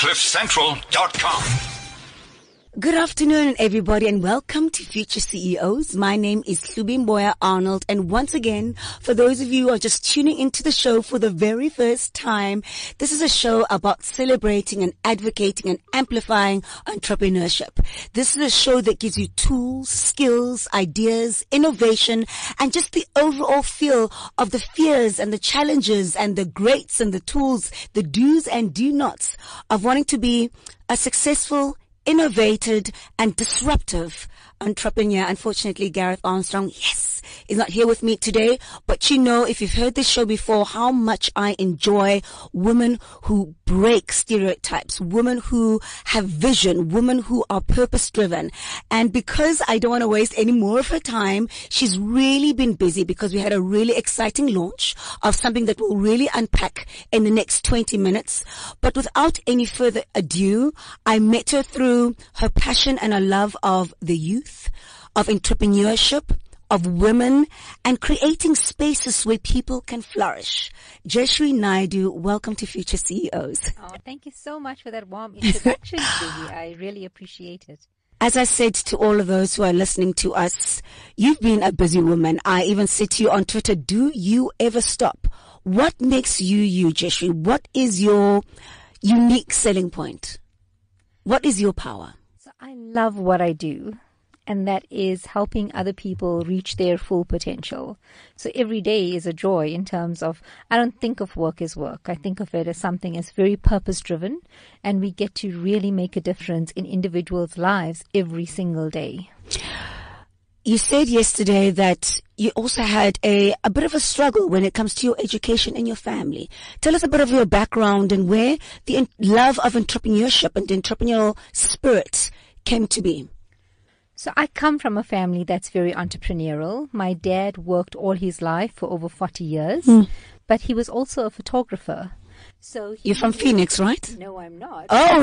CliffCentral.com. Good afternoon, everybody, and welcome to Future CEOs. My name is Hlubi Mboya Arnold, and once again, for those of you who are just tuning into the show for the very first time, this is a show about celebrating and advocating and amplifying entrepreneurship. This is a show that gives you tools, skills, ideas, innovation, and just the overall feel of the fears and the challenges and the greats and the tools, the do's and do nots of wanting to be a successful, innovated and disruptive entrepreneur. Unfortunately, Gareth Armstrong, yes, is not here with me today. But you know, if you've heard this show before, how much I enjoy women who break stereotypes, women who have vision, women who are purpose driven. And because I don't want to waste any more of her time, she's really been busy because we had a really exciting launch of something that we'll really unpack in the next 20 minutes. But without any further ado, I met her through her passion and her love of the youth, of entrepreneurship, of women and creating spaces where people can flourish. Jayshree Naidoo, welcome to Future CEOs. Oh, thank you so much for that warm introduction, Judy. I really appreciate it. As I said to all of those who are listening to us, you've been a busy woman. I even said to you on Twitter, do you ever stop? What makes you you, Jayshree? What is your unique selling point? What is your power? So I love what I do and that is helping other people reach their full potential. So every day is a joy in terms of, I don't think of work as work. I think of it as something as very purpose driven and we get to really make a difference in individuals' lives every single day. You said yesterday that you also had a, a bit of a struggle when it comes to your education and your family. Tell us a bit of your background and where the love of entrepreneurship and entrepreneurial spirit came to be. So I come from a family that's very entrepreneurial. My dad worked all his life for over 40 years, mm. but he was also a photographer. So you're from Phoenix, right? No, I'm not. Oh,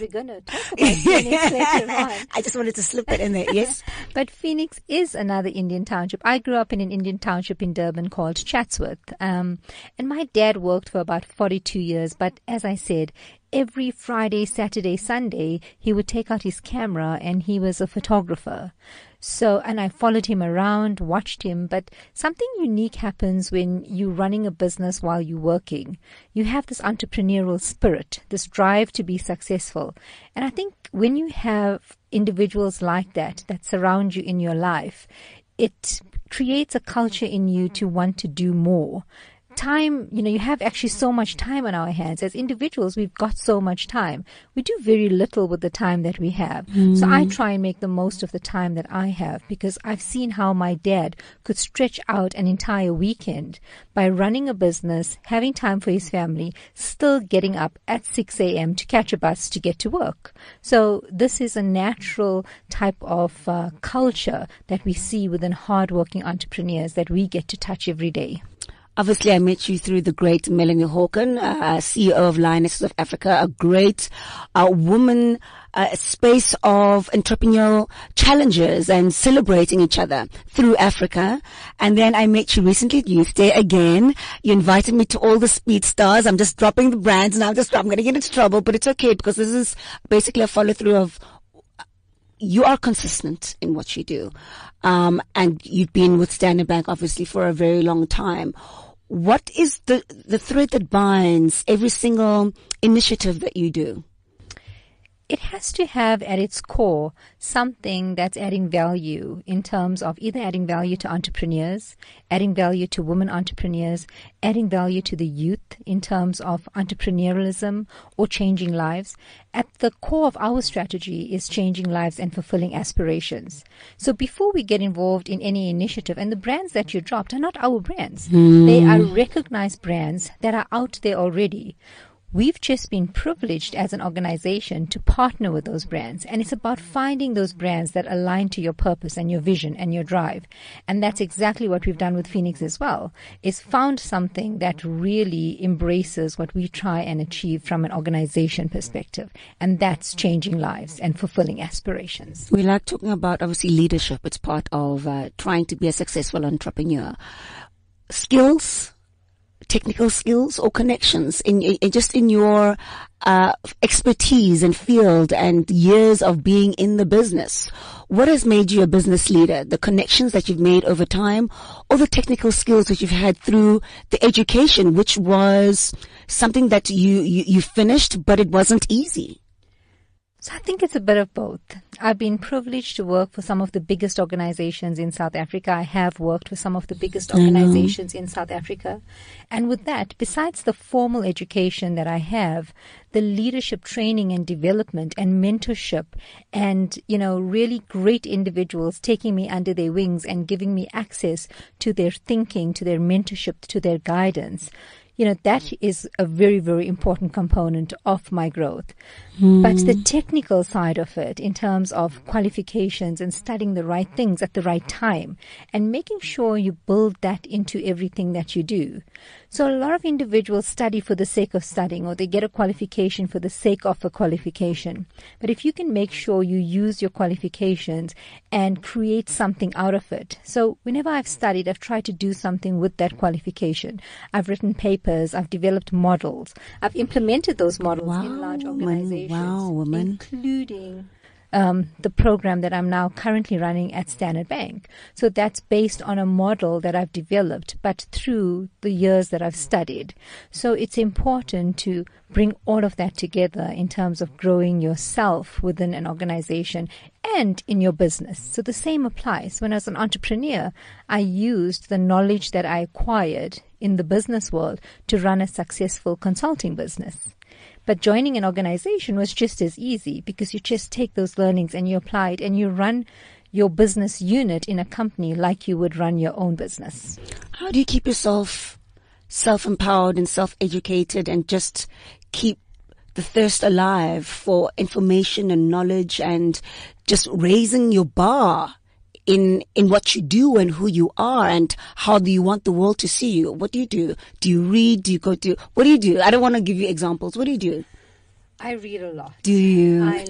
we're gonna talk about Feenix later on. I just wanted to slip it in there. Yes, but Phoenix is another Indian township. I grew up in an Indian township in Durban called Chatsworth, um, and my dad worked for about 42 years. But as I said, every Friday, Saturday, Sunday, he would take out his camera and he was a photographer. So, and I followed him around, watched him, but something unique happens when you're running a business while you're working. You have this entrepreneurial spirit, this drive to be successful. And I think when you have individuals like that, that surround you in your life, it creates a culture in you to want to do more time, you know, you have actually so much time on our hands. As individuals, we've got so much time. We do very little with the time that we have. Mm. So I try and make the most of the time that I have because I've seen how my dad could stretch out an entire weekend by running a business, having time for his family, still getting up at 6 a.m. to catch a bus to get to work. So this is a natural type of uh, culture that we see within hardworking entrepreneurs that we get to touch every day. Obviously, I met you through the great Melanie Hawken, uh, CEO of Lionesses of Africa, a great uh, woman uh, space of entrepreneurial challenges and celebrating each other through Africa. And then I met you recently at Youth Day again. You invited me to all the speed stars. I'm just dropping the brands and I'm just, I'm going to get into trouble, but it's okay because this is basically a follow through of you are consistent in what you do. Um, and you've been with Standard Bank obviously for a very long time what is the, the thread that binds every single initiative that you do? It has to have at its core something that's adding value in terms of either adding value to entrepreneurs, adding value to women entrepreneurs, adding value to the youth in terms of entrepreneurialism or changing lives. At the core of our strategy is changing lives and fulfilling aspirations. So before we get involved in any initiative, and the brands that you dropped are not our brands, mm. they are recognized brands that are out there already We've just been privileged as an organization to partner with those brands. And it's about finding those brands that align to your purpose and your vision and your drive. And that's exactly what we've done with Feenix as well, is found something that really embraces what we try and achieve from an organization perspective. And that's changing lives and fulfilling aspirations. We like talking about obviously leadership. It's part of uh, trying to be a successful entrepreneur. Skills, technical skills or connections in, in just in your uh, expertise and field and years of being in the business? What has made you a business leader? The connections that you've made over time or the technical skills that you've had through the education, which was something that you, you, you finished, but it wasn't easy? So I think it's a bit of both. I've been privileged to work for some of the biggest organizations in South Africa. I have worked for some of the biggest mm-hmm. organizations in South Africa. And with that, besides the formal education that I have, the leadership training and development and mentorship and, you know, really great individuals taking me under their wings and giving me access to their thinking, to their mentorship, to their guidance you know, that is a very, very important component of my growth. Mm. But the technical side of it, in terms of qualifications and studying the right things at the right time and making sure you build that into everything that you do. So a lot of individuals study for the sake of studying or they get a qualification for the sake of a qualification. But if you can make sure you use your qualifications and create something out of it. So whenever I've studied, I've tried to do something with that qualification. I've written papers, I've developed models, I've implemented those models wow, in large organizations, wow, woman. including um, the program that I'm now currently running at Standard Bank. So that's based on a model that I've developed, but through the years that I've studied. So it's important to bring all of that together in terms of growing yourself within an organization and in your business. So the same applies. When I was an entrepreneur, I used the knowledge that I acquired in the business world to run a successful consulting business. But joining an organization was just as easy because you just take those learnings and you apply it and you run your business unit in a company like you would run your own business. How do you keep yourself self empowered and self educated and just keep the thirst alive for information and knowledge and just raising your bar in in what you do and who you are and how do you want the world to see you? What do you do? Do you read? Do you go to what do you do? I don't want to give you examples. What do you do? I read a lot. Do you? I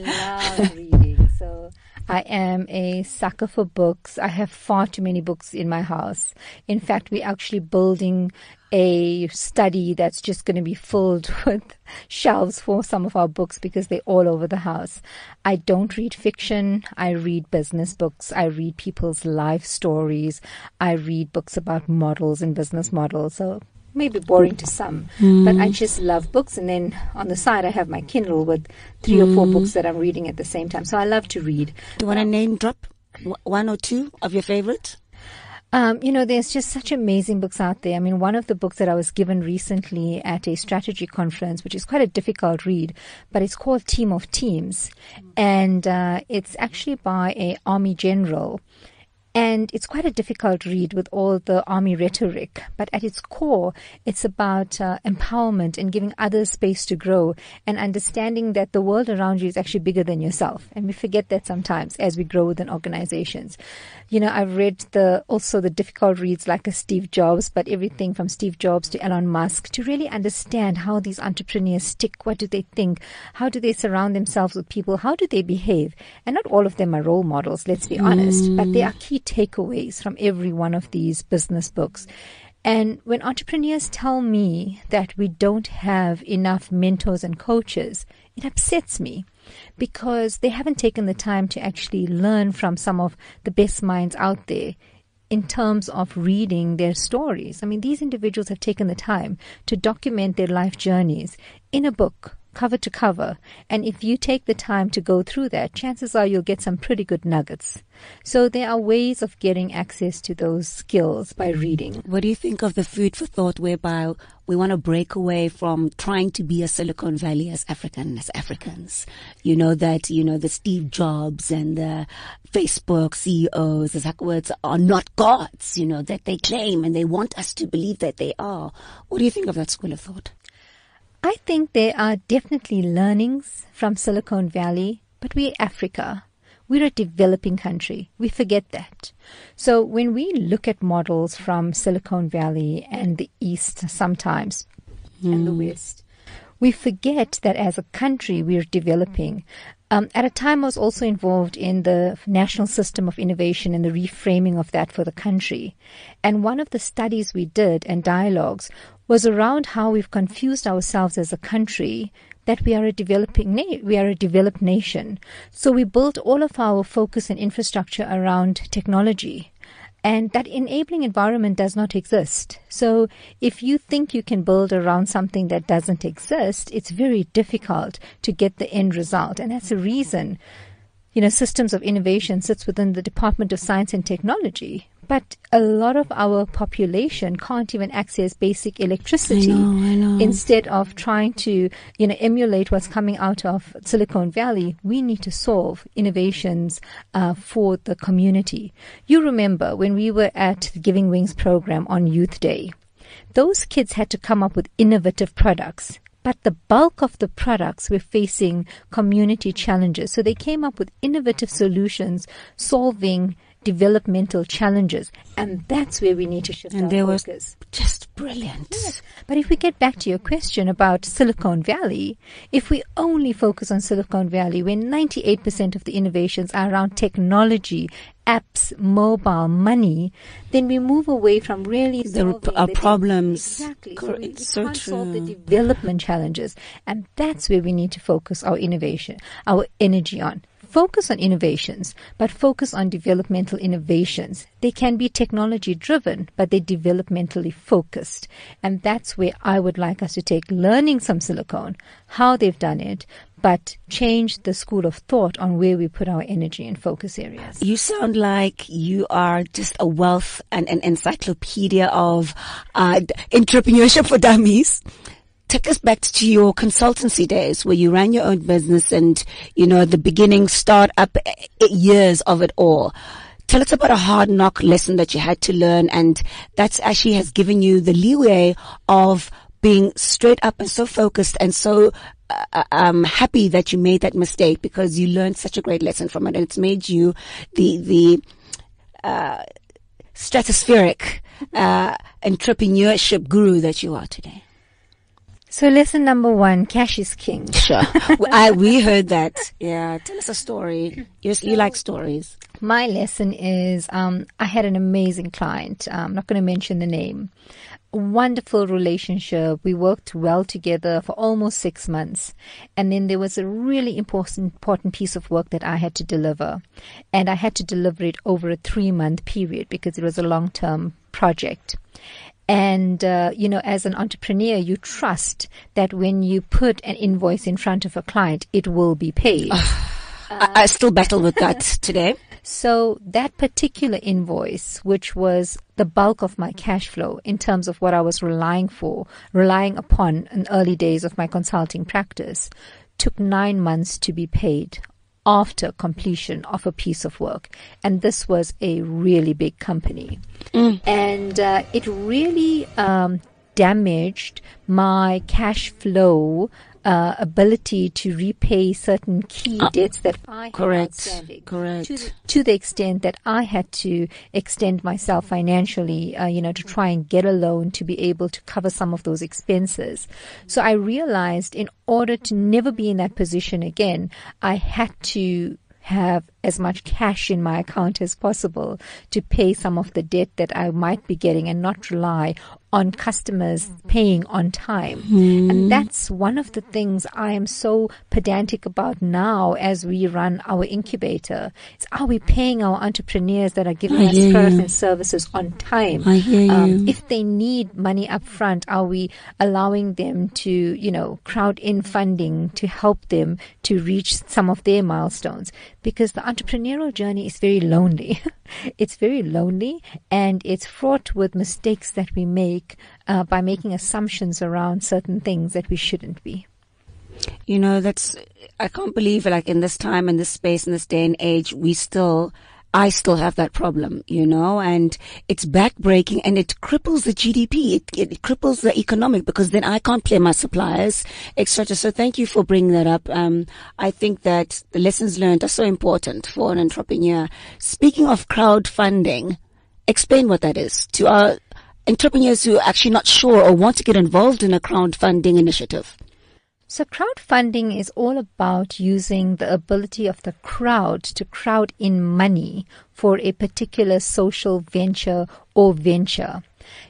love reading. So I am a sucker for books. I have far too many books in my house. In fact, we're actually building a study that's just going to be filled with shelves for some of our books because they're all over the house. I don't read fiction. I read business books. I read people's life stories. I read books about models and business models. So maybe boring to some, mm. but I just love books. And then on the side, I have my Kindle with three mm. or four hmm. books that I'm reading at the same time. So I love to read. Do you want to name drop one or two of your favorites? Um, you know, there's just such amazing books out there. I mean, one of the books that I was given recently at a strategy conference, which is quite a difficult read, but it's called Team of Teams. And uh, it's actually by a army general and it's quite a difficult read with all the army rhetoric, but at its core, it's about uh, empowerment and giving others space to grow and understanding that the world around you is actually bigger than yourself. And we forget that sometimes as we grow within organizations. You know, I've read the, also the difficult reads like a Steve Jobs, but everything from Steve Jobs to Elon Musk to really understand how these entrepreneurs stick. What do they think? How do they surround themselves with people? How do they behave? And not all of them are role models, let's be honest, mm. but they are key takeaways from every one of these business books. And when entrepreneurs tell me that we don't have enough mentors and coaches, it upsets me because they haven't taken the time to actually learn from some of the best minds out there in terms of reading their stories. I mean, these individuals have taken the time to document their life journeys in a book cover to cover. And if you take the time to go through that, chances are you'll get some pretty good nuggets. So there are ways of getting access to those skills by reading. What do you think of the food for thought whereby we want to break away from trying to be a Silicon Valley as African, as Africans? You know, that, you know, the Steve Jobs and the Facebook CEOs, the Zuckerbergs are not gods, you know, that they claim and they want us to believe that they are. What do you think of that school of thought? I think there are definitely learnings from Silicon Valley, but we're Africa. We're a developing country. We forget that. So when we look at models from Silicon Valley and the East sometimes mm. and the hmm. West, we forget that as a country we're developing. Um, at a time, I was also involved in the national system of innovation and the reframing of that for the country. And one of the studies we did and dialogues was around how we've confused ourselves as a country that we are a developing na- we are a developed nation. So we built all of our focus and infrastructure around technology. And that enabling environment does not exist. So if you think you can build around something that doesn't exist, it's very difficult to get the end result. And that's the reason, you know, systems of innovation sits within the Department of Science and Technology but a lot of our population can't even access basic electricity. I know, I know. Instead of trying to, you know, emulate what's coming out of Silicon Valley, we need to solve innovations uh, for the community. You remember when we were at the Giving Wings program on Youth Day, those kids had to come up with innovative products but the bulk of the products were facing community challenges. So they came up with innovative solutions solving developmental challenges. And that's where we need to shift and our there focus. was just brilliant. Yes. But if we get back to your question about Silicon Valley, if we only focus on Silicon Valley, when 98% of the innovations are around technology, apps, mobile, money, then we move away from really The- our the- problems. Exactly. So we, we so can't solve the development challenges. And that's where we need to focus our innovation, our energy on. Focus on innovations, but focus on developmental innovations. They can be technology driven, but they're developmentally focused. And that's where I would like us to take learning some Silicon, how they've done it, but change the school of thought on where we put our energy and focus areas. You sound like you are just a wealth and an encyclopedia of uh, entrepreneurship for dummies. Take us back to your consultancy days where you ran your own business and, you know, the beginning start up eh, eh, years of it all. Tell us about a hard knock lesson that you had to learn and that's actually has given you the leeway of being straight up and so focused and so uh, um, happy that you made that mistake because you learned such a great lesson from it and it's made you the the uh, stratospheric uh, entrepreneurship guru that you are today. So lesson number one, cash is king. Sure, I, we heard that. Yeah, tell us a story. You, you like stories. My lesson is um, I had an amazing client. I'm not going to mention the name. Wonderful relationship. We worked well together for almost six months. And then there was a really important, important piece of work that I had to deliver. And I had to deliver it over a three month period because it was a long term project. And, uh, you know, as an entrepreneur, you trust that when you put an invoice in front of a client, it will be paid. I, I still battle with that today. So that particular invoice, which was the bulk of my cash flow in terms of what I was relying for, relying upon in early days of my consulting practice, took nine months to be paid after completion of a piece of work. And this was a really big company. And uh, it really um, damaged my cash flow uh, ability to repay certain key debts that I had correct, outstanding. correct. To the, to the extent that I had to extend myself financially, uh, you know, to try and get a loan to be able to cover some of those expenses. So I realized in order to never be in that position again, I had to have as much cash in my account as possible to pay some of the debt that I might be getting and not rely on customers paying on time. And that's one of the things I am so pedantic about now as we run our incubator. Is are we paying our entrepreneurs that are giving I us products you. and services on time? I hear Um, you. if they need money up front, are we allowing them to, you know, crowd in funding to help them to reach some of their milestones? Because the entrepreneurial journey is very lonely. it's very lonely and it's fraught with mistakes that we make uh, by making assumptions around certain things that we shouldn't be. You know, that's, I can't believe like in this time, in this space, in this day and age, we still, I still have that problem, you know, and it's backbreaking and it cripples the GDP. It, it cripples the economic because then I can't pay my suppliers, etc. So thank you for bringing that up. Um, I think that the lessons learned are so important for an entrepreneur. Speaking of crowdfunding, explain what that is to our entrepreneurs who are actually not sure or want to get involved in a crowdfunding initiative. So crowdfunding is all about using the ability of the crowd to crowd in money for a particular social venture or venture.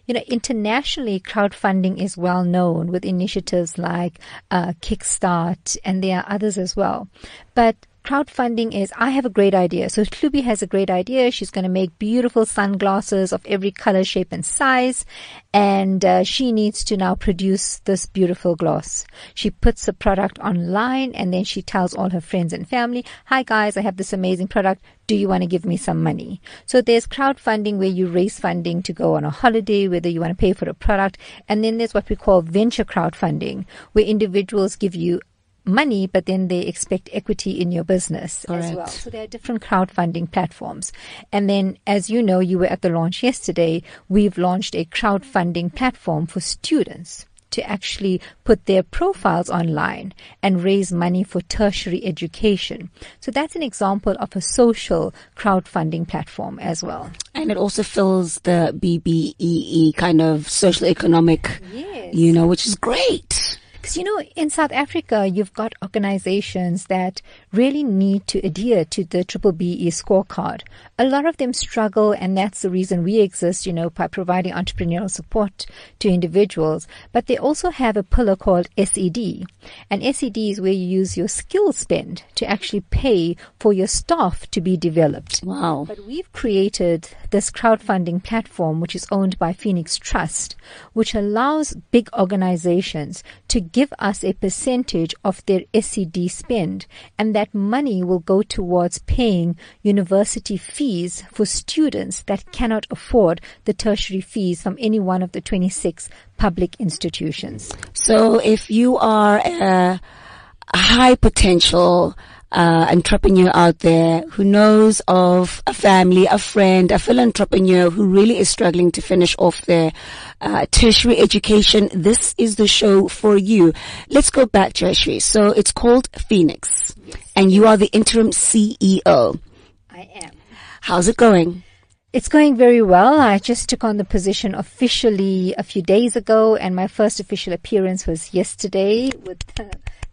You know, internationally, crowdfunding is well known with initiatives like uh, Kickstart, and there are others as well. But crowdfunding is I have a great idea. So Hlubi has a great idea. She's going to make beautiful sunglasses of every color, shape, and size. And uh, she needs to now produce this beautiful gloss. She puts the product online and then she tells all her friends and family, Hi guys, I have this amazing product. Do you want to give me some money? So there's crowdfunding where you raise funding to go on a holiday, whether you want to pay for a product. And then there's what we call venture crowdfunding, where individuals give you money, but then they expect equity in your business Correct. as well. So there are different crowdfunding platforms. And then, as you know, you were at the launch yesterday, we've launched a crowdfunding platform for students to actually put their profiles online and raise money for tertiary education. So that's an example of a social crowdfunding platform as well. And it also fills the BBEE kind of social economic, yes. you know, which is great. Because, you know, in South Africa, you've got organizations that really need to adhere to the Triple BE scorecard. A lot of them struggle, and that's the reason we exist, you know, by providing entrepreneurial support to individuals. But they also have a pillar called SED. And SED is where you use your skill spend to actually pay for your staff to be developed. Wow. But we've created this crowdfunding platform, which is owned by Feenix Trust, which allows big organizations to give us a percentage of their SED spend, and that money will go towards paying university fees for students that cannot afford the tertiary fees from any one of the 26 public institutions. So if you are a, high potential uh, entrepreneur out there who knows of a family, a friend, a fellow entrepreneur who really is struggling to finish off their uh, tertiary education, this is the show for you. Let's go back, Joshua. So it's called Feenix, yes. and you are the interim CEO. I am. How's it going? It's going very well. I just took on the position officially a few days ago, and my first official appearance was yesterday with. Uh,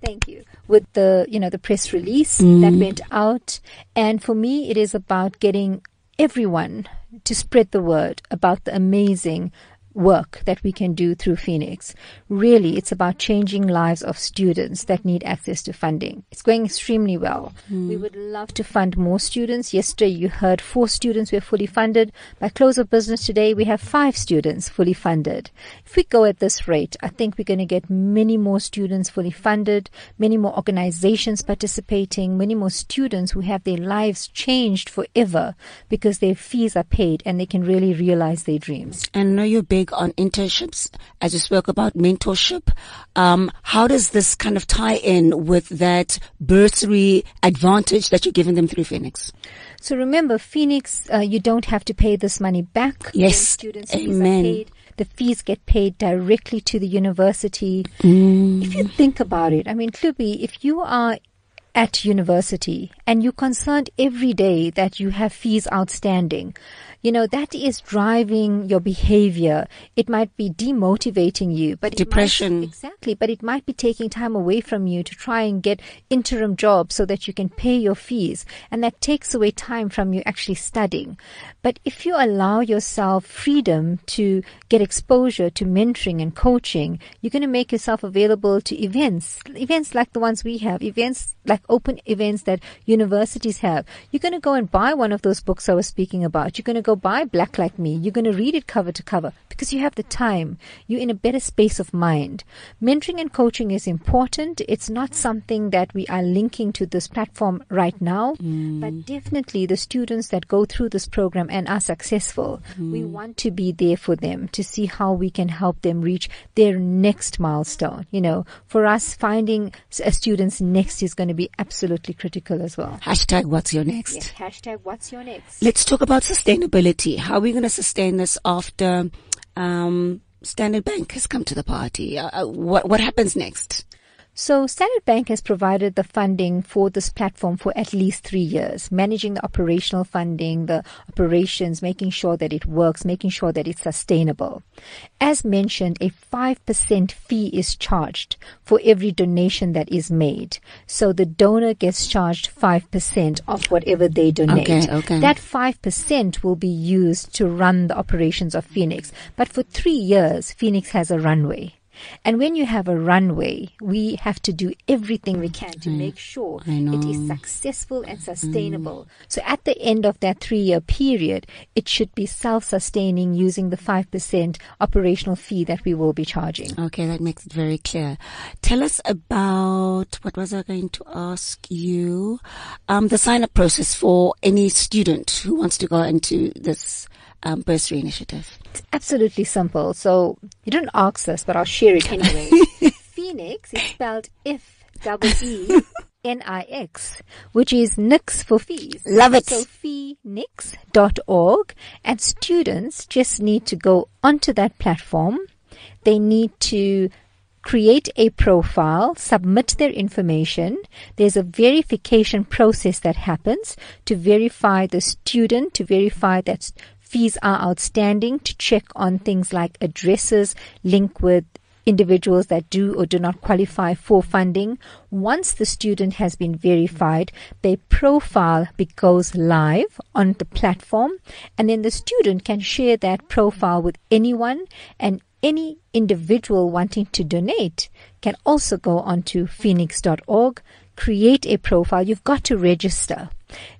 thank you with the you know the press release mm. that went out and for me it is about getting everyone to spread the word about the amazing work that we can do through Feenix. Really, it's about changing lives of students that need access to funding. It's going extremely well. Mm. We would love to fund more students. Yesterday, you heard four students were fully funded. By close of business today, we have five students fully funded. If we go at this rate, I think we're going to get many more students fully funded, many more organizations participating, many more students who have their lives changed forever because their fees are paid and they can really realize their dreams. And know you're big on internships, as you spoke about mentorship. Um, how does this kind of tie in with that bursary advantage that you're giving them through Feenix? So remember, Feenix, uh, you don't have to pay this money back. Yes, students amen. The fees get paid directly to the university. Mm. If you think about it, I mean, Hlubi, if you are at university and you're concerned every day that you have fees outstanding, you know, that is driving your behavior. It might be demotivating you, but depression. Might, exactly. But it might be taking time away from you to try and get interim jobs so that you can pay your fees. And that takes away time from you actually studying. But if you allow yourself freedom to get exposure to mentoring and coaching, you're going to make yourself available to events, events like the ones we have, events like open events that universities have. You're going to go and buy one of those books I was speaking about. You're going to go buy Black Like Me. You're going to read it cover to cover because you have the time. You're in a better space of mind. Mentoring and coaching is important. It's not something that we are linking to this platform right now, mm. but definitely the students that go through this program and are successful, mm. we want to be there for them to see how we can help them reach their next milestone. You know, for us, finding a student's next is going to be absolutely critical as well. Hashtag what's your next? Hashtag what's your next? Let's talk about sustainability. How are we going to sustain this after um, Standard Bank has come to the party? Uh, uh, what what happens next? So Standard Bank has provided the funding for this platform for at least three years, managing the operational funding, the operations, making sure that it works, making sure that it's sustainable. As mentioned, a 5% fee is charged for every donation that is made. So the donor gets charged 5% of whatever they donate. Okay, okay. That 5% will be used to run the operations of Feenix. But for three years, Feenix has a runway. And when you have a runway, we have to do everything we can to make sure it is successful and sustainable. So at the end of that three year period, it should be self sustaining using the 5% operational fee that we will be charging. Okay, that makes it very clear. Tell us about what was I going to ask you? Um, the sign up process for any student who wants to go into this um, bursary initiative. It's absolutely simple. So you don't ask this, but I'll share it anyway. Feenix is spelled F double E N I X, which is Nix for fees. Love it. So feenix.org and students just need to go onto that platform. They need to create a profile, submit their information. There's a verification process that happens to verify the student, to verify that fees are outstanding, to check on things like addresses, link with individuals that do or do not qualify for funding. Once the student has been verified, their profile goes live on the platform and then the student can share that profile with anyone and any individual wanting to donate can also go onto feenix.org, create a profile. You've got to register.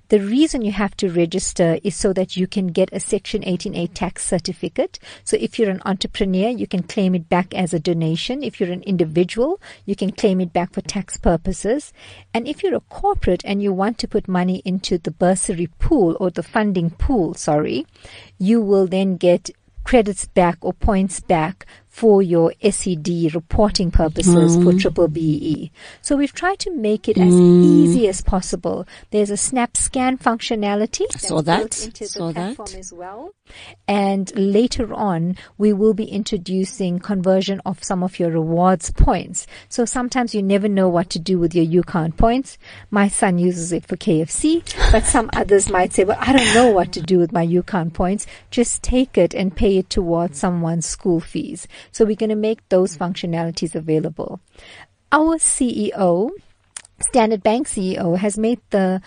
The reason you have to register is so that you can get a Section 18A tax certificate. So if you're an entrepreneur, you can claim it back as a donation. If you're an individual, you can claim it back for tax purposes. And if you're a corporate and you want to put money into the bursary pool or the funding pool, sorry, you will then get credits back or points back for your SED reporting purposes for mm-hmm. triple BE. So we've tried to make it as mm. easy as possible. There's a snap scan functionality that's saw that. built into Saw the that. platform as well. And later on, we will be introducing conversion of some of your rewards points. So sometimes you never know what to do with your UCount points. My son uses it for KFC, but some others might say, well, I don't know what to do with my UCount points. Just take it and pay it towards someone's school fees. So we're going to make those mm. functionalities available. Our CEO, Standard Bank CEO, has made the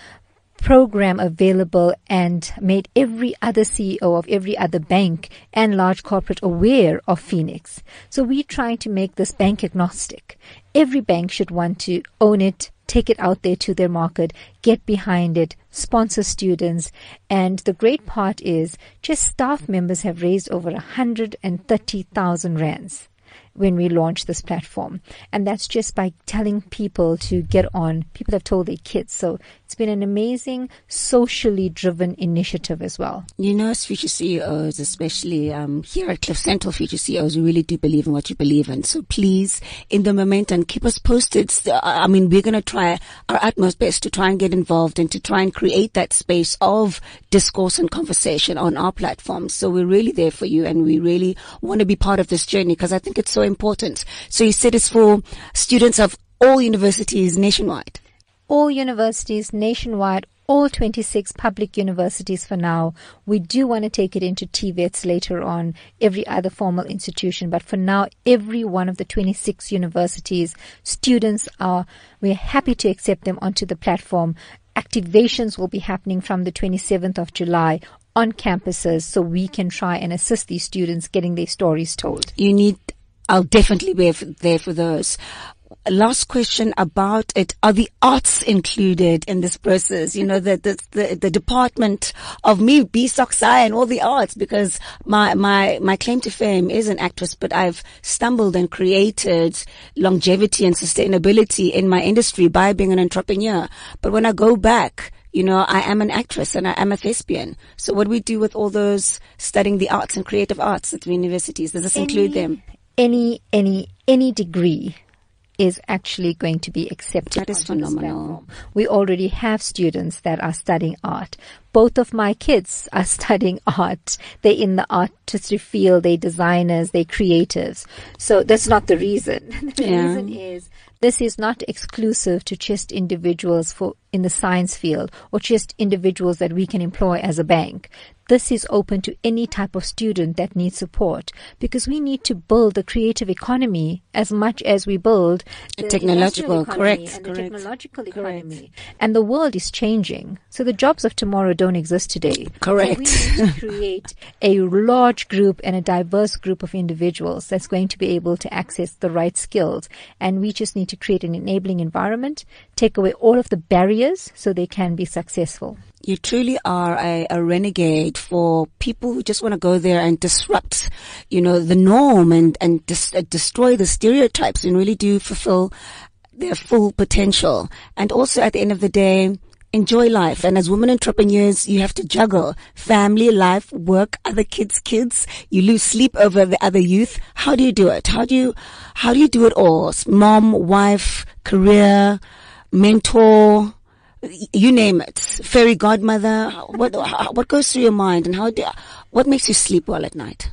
program available and made every other CEO of every other bank and large corporate aware of Feenix. So we're trying to make this bank agnostic. Every bank should want to own it, take it out there to their market, get behind it, sponsor students. And the great part is just staff members have raised over 130,000 rands when we launched this platform. And that's just by telling people to get on. People have told their kids. So it's been an amazing socially driven initiative as well. You know, as future CEOs, especially um, here at Cliff Central Future CEOs, we really do believe in what you believe in. So please, in the momentum, keep us posted. I mean, we're going to try our utmost best to try and get involved and to try and create that space of discourse and conversation on our platforms. So we're really there for you and we really want to be part of this journey because I think it's so important. So you said it's for students of all universities nationwide. all universities nationwide, all 26 public universities for now. We do want to take it into TVETs later on, every other formal institution, but for now, every one of the 26 universities, students are, we're happy to accept them onto the platform. Activations will be happening from the 27th of July on campuses so we can try and assist these students getting their stories told. you need I'll definitely be there for those. Last question about it. Are the arts included in this process? You know, the, the, the, the department of me, BSOXI and all the arts, because my, my, my claim to fame is an actress, but I've stumbled and created longevity and sustainability in my industry by being an entrepreneur. But when I go back, you know, I am an actress and I am a thespian. So what do we do with all those studying the arts and creative arts at the universities? Does this include them? Any, any, any degree is actually going to be accepted. That is phenomenal. We already have students that are studying art, both of my kids are studying art. They're in the artistic field. They're designers. They're creatives. So that's not the reason. the yeah. reason is this is not exclusive to just individuals for in the science field or just individuals that we can employ as a bank this is open to any type of student that needs support because we need to build the creative economy as much as we build the technological, correct, and correct, the technological correct. economy. And the world is changing. So the jobs of tomorrow don't exist today. Correct. So we need to create a large group and a diverse group of individuals that's going to be able to access the right skills. And we just need to create an enabling environment, take away all of the barriers so they can be successful you truly are a, a, renegade for people who just want to go there and disrupt, you know, the norm and, and dis- uh, destroy the stereotypes and really do fulfill their full potential. And also at the end of the day, enjoy life. And as women entrepreneurs, you have to juggle family, life, work, other kids, kids. You lose sleep over the other youth. How do you do it? How do you, how do you do it all? Mom, wife, career, mentor, you name it, fairy godmother. What what goes through your mind, and how do, what makes you sleep well at night?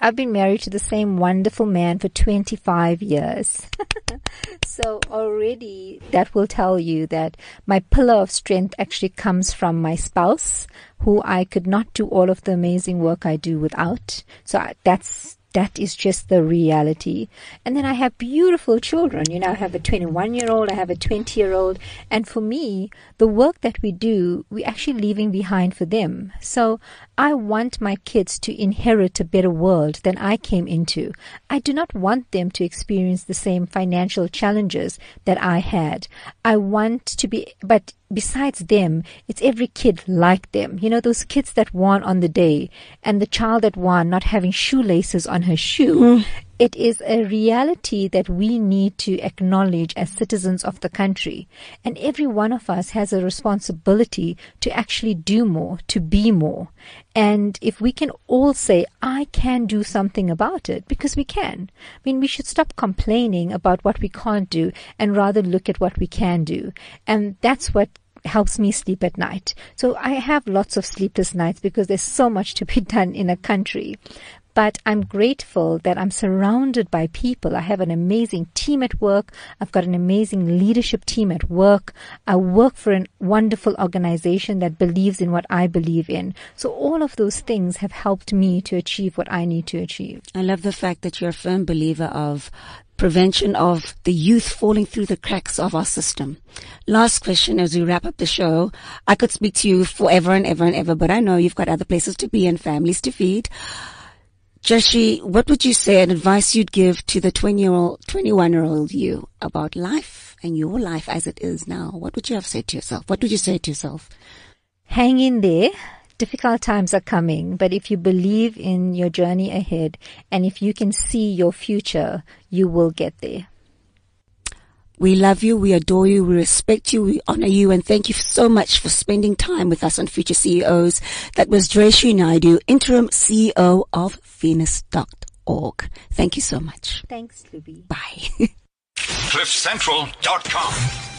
I've been married to the same wonderful man for 25 years. so already that will tell you that my pillar of strength actually comes from my spouse, who I could not do all of the amazing work I do without. So that's that is just the reality. And then I have beautiful children. You know, I have a 21 year old, I have a 20 year old. And for me, the work that we do, we're actually leaving behind for them. So I want my kids to inherit a better world than I came into. I do not want them to experience the same financial challenges that I had. I want to be, but besides them, it's every kid like them. You know, those kids that won on the day and the child that won not having shoelaces on her shoe. Mm. It is a reality that we need to acknowledge as citizens of the country. And every one of us has a responsibility to actually do more, to be more. And if we can all say, I can do something about it, because we can. I mean, we should stop complaining about what we can't do and rather look at what we can do. And that's what helps me sleep at night. So I have lots of sleepless nights because there's so much to be done in a country but I'm grateful that I'm surrounded by people. I have an amazing team at work. I've got an amazing leadership team at work. I work for a wonderful organization that believes in what I believe in. So all of those things have helped me to achieve what I need to achieve. I love the fact that you're a firm believer of prevention of the youth falling through the cracks of our system. Last question as we wrap up the show. I could speak to you forever and ever and ever, but I know you've got other places to be and families to feed. Joshi, what would you say an advice you'd give to the 20 year old, 21 year old you about life and your life as it is now? What would you have said to yourself? What would you say to yourself? Hang in there. Difficult times are coming, but if you believe in your journey ahead and if you can see your future, you will get there. We love you. We adore you. We respect you. We honor you. And thank you so much for spending time with us on Future CEOs. That was Joshi Naidoo, interim CEO of Feenix.org. Thank you so much. Thanks, Hlubi. Bye. CliffCentral.com.